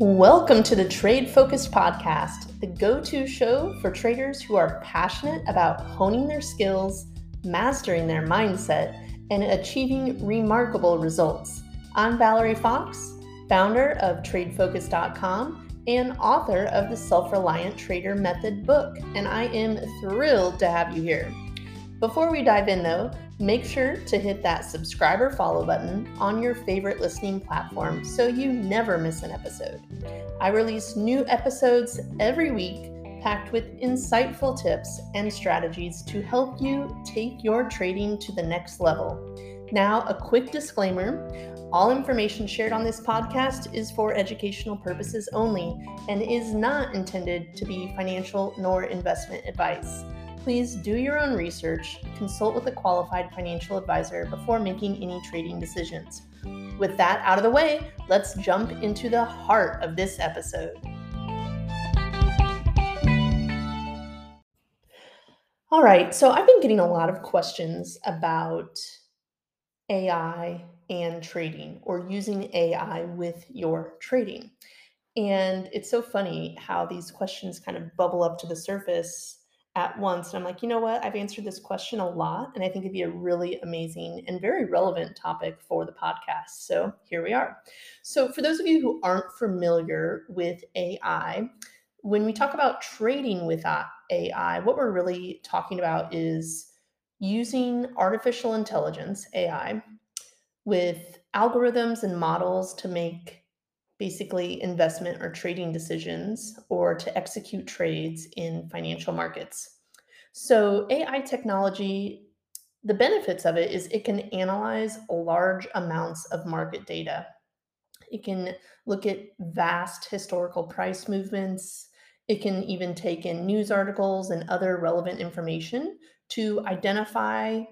Welcome to the Trade Focused Podcast, the go to show for traders who are passionate about honing their skills, mastering their mindset, and achieving remarkable results. I'm Valerie Fox, founder of TradeFocused.com and author of the Self Reliant Trader Method book, and I am thrilled to have you here. Before we dive in, though, make sure to hit that subscribe or follow button on your favorite listening platform so you never miss an episode. I release new episodes every week packed with insightful tips and strategies to help you take your trading to the next level. Now, a quick disclaimer all information shared on this podcast is for educational purposes only and is not intended to be financial nor investment advice. Please do your own research, consult with a qualified financial advisor before making any trading decisions. With that out of the way, let's jump into the heart of this episode. All right, so I've been getting a lot of questions about AI and trading or using AI with your trading. And it's so funny how these questions kind of bubble up to the surface at once. And I'm like, you know what? I've answered this question a lot, and I think it'd be a really amazing and very relevant topic for the podcast. So here we are. So, for those of you who aren't familiar with AI, when we talk about trading with AI, what we're really talking about is using artificial intelligence, AI, with algorithms and models to make basically investment or trading decisions or to execute trades in financial markets. So, AI technology, the benefits of it is it can analyze large amounts of market data. It can look at vast historical price movements. It can even take in news articles and other relevant information to identify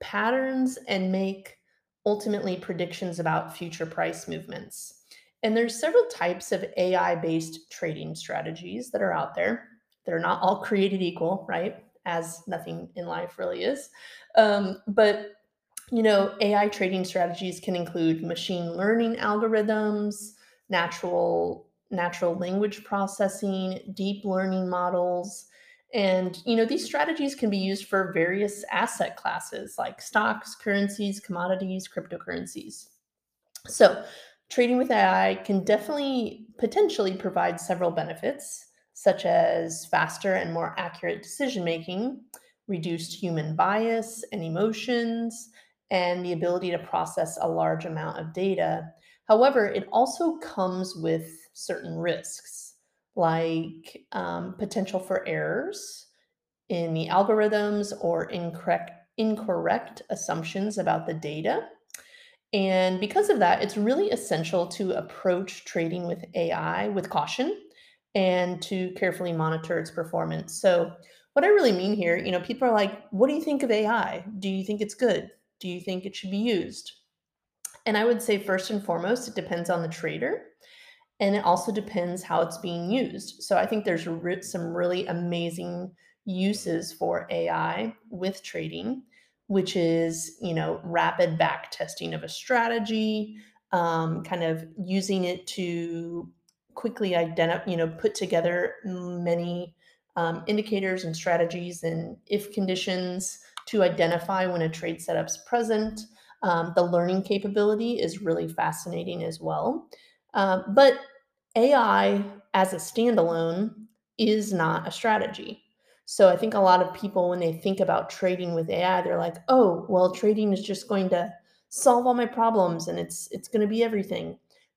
patterns and make ultimately predictions about future price movements. And there's several types of AI-based trading strategies that are out there. They're not all created equal, right? As nothing in life really is. Um, but you know, AI trading strategies can include machine learning algorithms, natural natural language processing, deep learning models, and you know, these strategies can be used for various asset classes like stocks, currencies, commodities, cryptocurrencies. So, trading with AI can definitely potentially provide several benefits, such as faster and more accurate decision making, reduced human bias and emotions, and the ability to process a large amount of data. However, it also comes with certain risks, like um, potential for errors in the algorithms or incorrect, incorrect assumptions about the data and because of that, it's really essential to approach trading with AI with caution and to carefully monitor its performance. So, what I really mean here, you know, people are like, what do you think of AI? Do you think it's good? Do you think it should be used? And I would say, first and foremost, it depends on the trader. And it also depends how it's being used. So I think there's some really amazing uses for AI with trading which is you know rapid back testing of a strategy um, kind of using it to quickly identify you know put together many um, indicators and strategies and if conditions to identify when a trade setup's present um, the learning capability is really fascinating as well. Uh, but ai as a standalone is not a strategy so I think a lot of people, when they think about trading with AI, they're like, "Oh, well, trading is just going to solve all my problems, and it's it's going to be everything."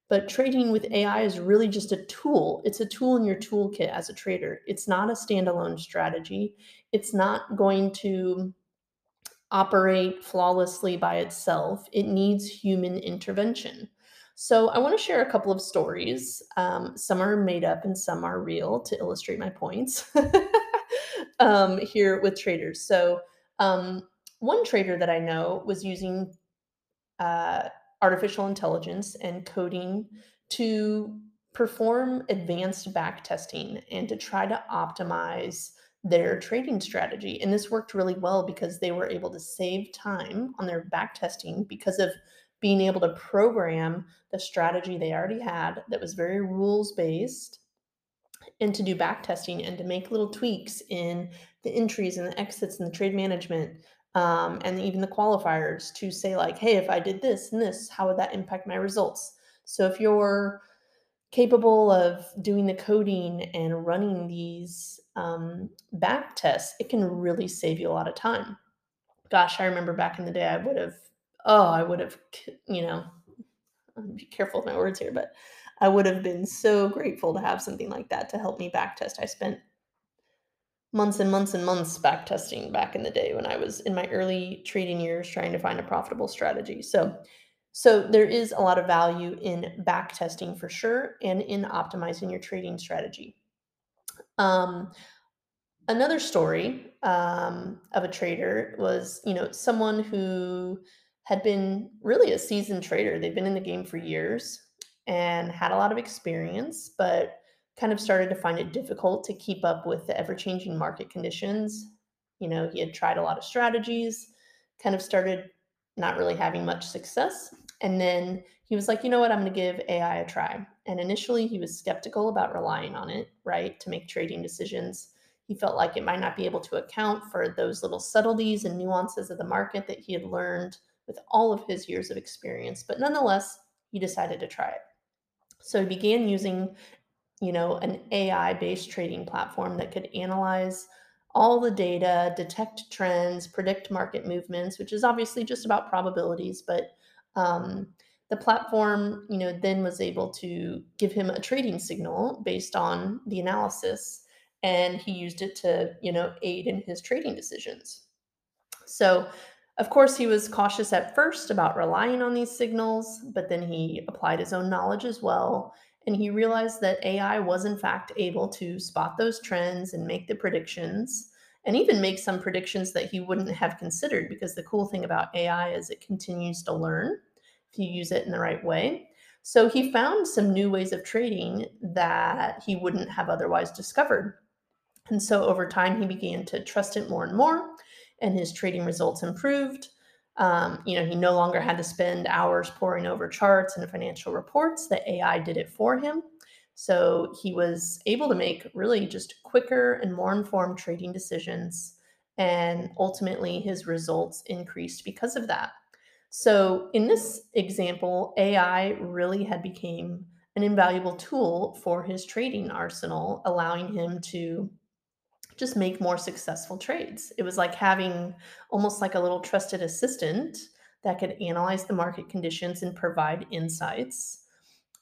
But trading with AI is really just a tool. It's a tool in your toolkit as a trader. It's not a standalone strategy. It's not going to operate flawlessly by itself. It needs human intervention. So, I want to share a couple of stories. Um, some are made up and some are real to illustrate my points. um, here with traders. So, um, one trader that I know was using uh, artificial intelligence and coding to perform advanced back testing and to try to optimize their trading strategy. And this worked really well because they were able to save time on their back testing because of being able to program the strategy they already had that was very rules based and to do back testing and to make little tweaks in the entries and the exits and the trade management um, and even the qualifiers to say like hey if i did this and this how would that impact my results? So if you're capable of doing the coding and running these um, back tests it can really save you a lot of time. Gosh i remember back in the day i would have oh i would have you know be careful with my words here but I would have been so grateful to have something like that to help me back test. I spent months and months and months back testing back in the day when I was in my early trading years trying to find a profitable strategy. So so there is a lot of value in back testing for sure and in optimizing your trading strategy. Um, another story um, of a trader was, you know, someone who had been really a seasoned trader. They've been in the game for years and had a lot of experience, but kind of started to find it difficult to keep up with the ever changing market conditions. You know, he had tried a lot of strategies, kind of started not really having much success. And then he was like, you know what, I'm going to give AI a try. And initially, he was skeptical about relying on it, right, to make trading decisions. He felt like it might not be able to account for those little subtleties and nuances of the market that he had learned with all of his years of experience. But nonetheless, he decided to try it. So he began using, you know, an AI-based trading platform that could analyze all the data, detect trends, predict market movements, which is obviously just about probabilities, but um, the platform, you know, then was able to give him a trading signal based on the analysis, and he used it to, you know, aid in his trading decisions. So of course, he was cautious at first about relying on these signals, but then he applied his own knowledge as well. And he realized that AI was, in fact, able to spot those trends and make the predictions, and even make some predictions that he wouldn't have considered. Because the cool thing about AI is it continues to learn if you use it in the right way. So he found some new ways of trading that he wouldn't have otherwise discovered. And so over time, he began to trust it more and more and his trading results improved. Um, you know, he no longer had to spend hours poring over charts and financial reports. The AI did it for him. So he was able to make really just quicker and more informed trading decisions. And ultimately, his results increased because of that. So in this example, AI really had became an invaluable tool for his trading arsenal, allowing him to just make more successful trades. It was like having almost like a little trusted assistant that could analyze the market conditions and provide insights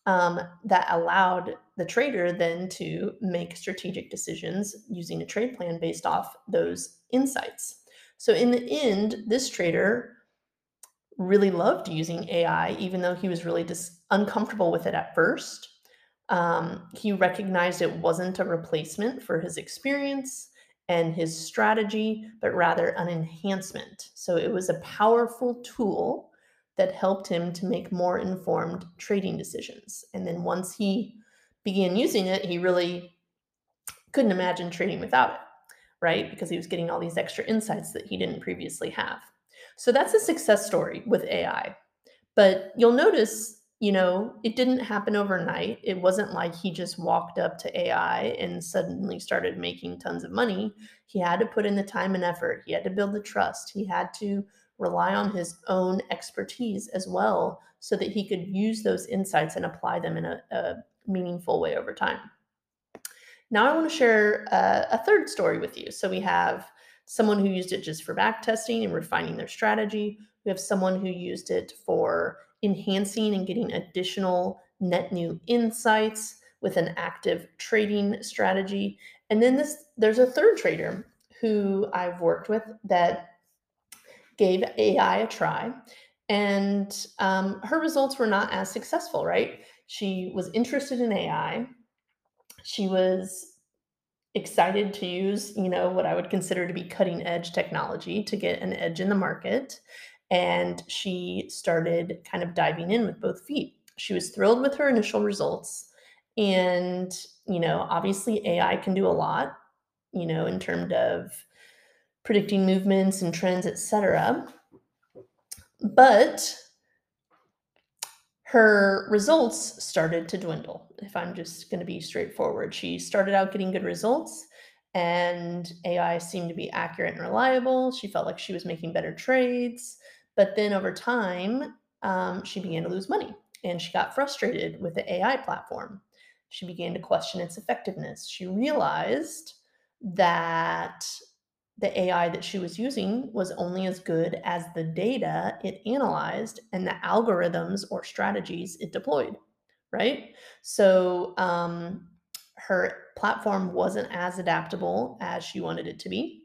um, that allowed the trader then to make strategic decisions using a trade plan based off those insights. So, in the end, this trader really loved using AI, even though he was really dis- uncomfortable with it at first. Um, he recognized it wasn't a replacement for his experience and his strategy, but rather an enhancement. So it was a powerful tool that helped him to make more informed trading decisions. And then once he began using it, he really couldn't imagine trading without it, right? Because he was getting all these extra insights that he didn't previously have. So that's a success story with AI. But you'll notice you know, it didn't happen overnight. It wasn't like he just walked up to AI and suddenly started making tons of money. He had to put in the time and effort. He had to build the trust. He had to rely on his own expertise as well so that he could use those insights and apply them in a, a meaningful way over time. Now, I want to share a, a third story with you. So, we have someone who used it just for back testing and refining their strategy. We have someone who used it for enhancing and getting additional net new insights with an active trading strategy. And then this there's a third trader who I've worked with that gave AI a try, and um, her results were not as successful. Right? She was interested in AI. She was excited to use, you know, what I would consider to be cutting edge technology to get an edge in the market and she started kind of diving in with both feet. She was thrilled with her initial results. And, you know, obviously AI can do a lot, you know, in terms of predicting movements and trends, etc. But her results started to dwindle. If I'm just going to be straightforward, she started out getting good results and AI seemed to be accurate and reliable. She felt like she was making better trades. But then over time, um, she began to lose money and she got frustrated with the AI platform. She began to question its effectiveness. She realized that the AI that she was using was only as good as the data it analyzed and the algorithms or strategies it deployed, right? So um, her platform wasn't as adaptable as she wanted it to be.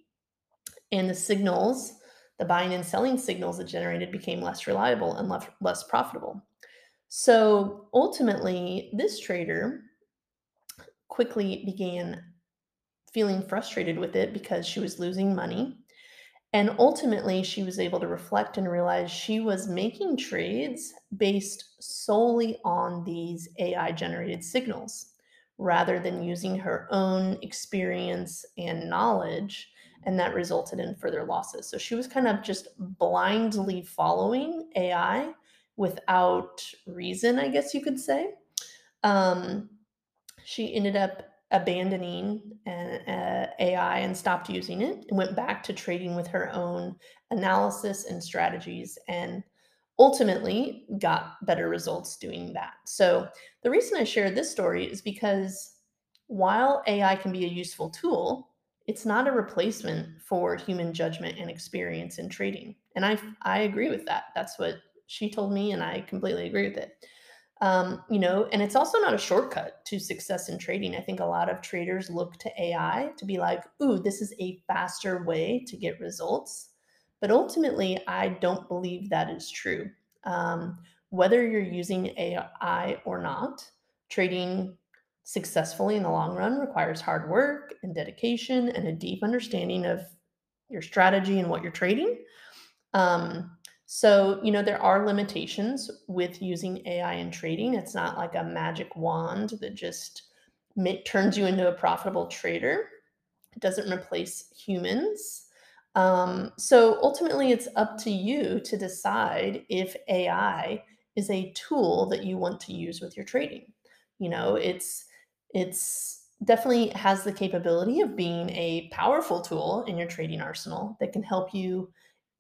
And the signals, the buying and selling signals it generated became less reliable and less, less profitable. So ultimately, this trader quickly began feeling frustrated with it because she was losing money. And ultimately, she was able to reflect and realize she was making trades based solely on these AI generated signals rather than using her own experience and knowledge. And that resulted in further losses. So she was kind of just blindly following AI without reason, I guess you could say. Um, she ended up abandoning an, uh, AI and stopped using it and went back to trading with her own analysis and strategies and ultimately got better results doing that. So, the reason I shared this story is because while AI can be a useful tool, it's not a replacement for human judgment and experience in trading. And I I agree with that. That's what she told me and I completely agree with it. Um, you know, and it's also not a shortcut to success in trading. I think a lot of traders look to AI to be like, ooh, this is a faster way to get results. But ultimately, I don't believe that is true. Um, whether you're using AI or not, trading successfully in the long run requires hard work and dedication and a deep understanding of your strategy and what you're trading. Um, so, you know, there are limitations with using AI in trading. It's not like a magic wand that just turns you into a profitable trader. It doesn't replace humans. Um, so ultimately, it's up to you to decide if AI is a tool that you want to use with your trading. You know, it's it's definitely has the capability of being a powerful tool in your trading arsenal that can help you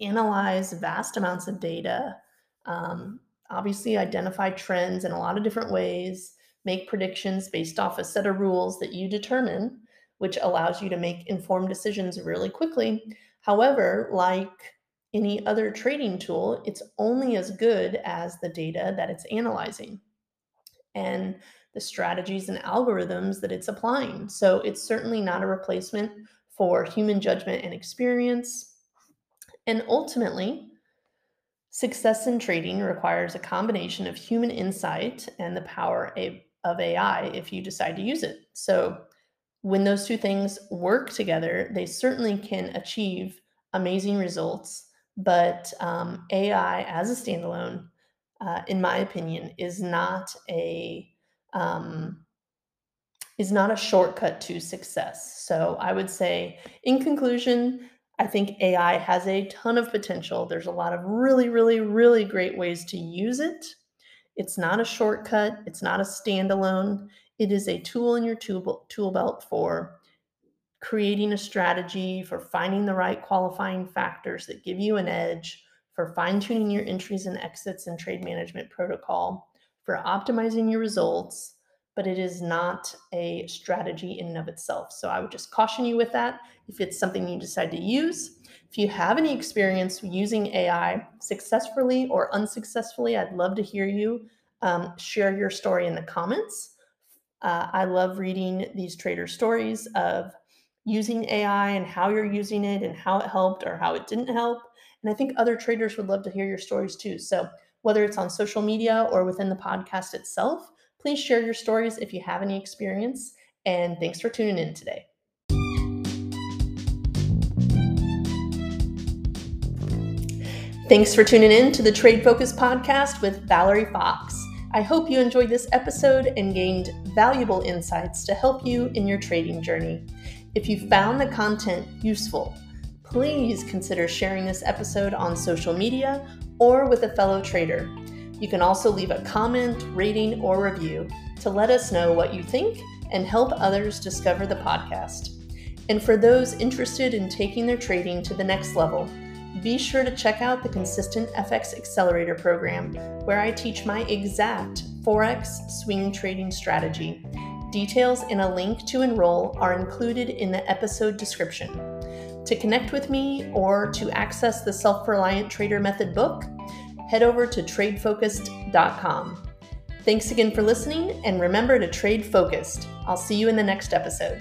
analyze vast amounts of data, um, obviously identify trends in a lot of different ways, make predictions based off a set of rules that you determine, which allows you to make informed decisions really quickly. However, like any other trading tool, it's only as good as the data that it's analyzing and the strategies and algorithms that it's applying. So it's certainly not a replacement for human judgment and experience. And ultimately, success in trading requires a combination of human insight and the power of AI if you decide to use it. So, when those two things work together, they certainly can achieve amazing results. But um, AI as a standalone, uh, in my opinion, is not a um, is not a shortcut to success. So I would say, in conclusion, I think AI has a ton of potential. There's a lot of really, really, really great ways to use it. It's not a shortcut, it's not a standalone. It is a tool in your tool, tool belt for creating a strategy, for finding the right qualifying factors that give you an edge, for fine tuning your entries and exits and trade management protocol, for optimizing your results, but it is not a strategy in and of itself. So I would just caution you with that if it's something you decide to use. If you have any experience using AI successfully or unsuccessfully, I'd love to hear you um, share your story in the comments. Uh, I love reading these trader stories of using AI and how you're using it and how it helped or how it didn't help. And I think other traders would love to hear your stories too. So whether it's on social media or within the podcast itself, Please share your stories if you have any experience. And thanks for tuning in today. Thanks for tuning in to the Trade Focused podcast with Valerie Fox. I hope you enjoyed this episode and gained valuable insights to help you in your trading journey. If you found the content useful, please consider sharing this episode on social media or with a fellow trader. You can also leave a comment, rating, or review to let us know what you think and help others discover the podcast. And for those interested in taking their trading to the next level, be sure to check out the Consistent FX Accelerator program, where I teach my exact Forex swing trading strategy. Details and a link to enroll are included in the episode description. To connect with me or to access the Self Reliant Trader Method book, head over to tradefocused.com. Thanks again for listening, and remember to trade focused. I'll see you in the next episode.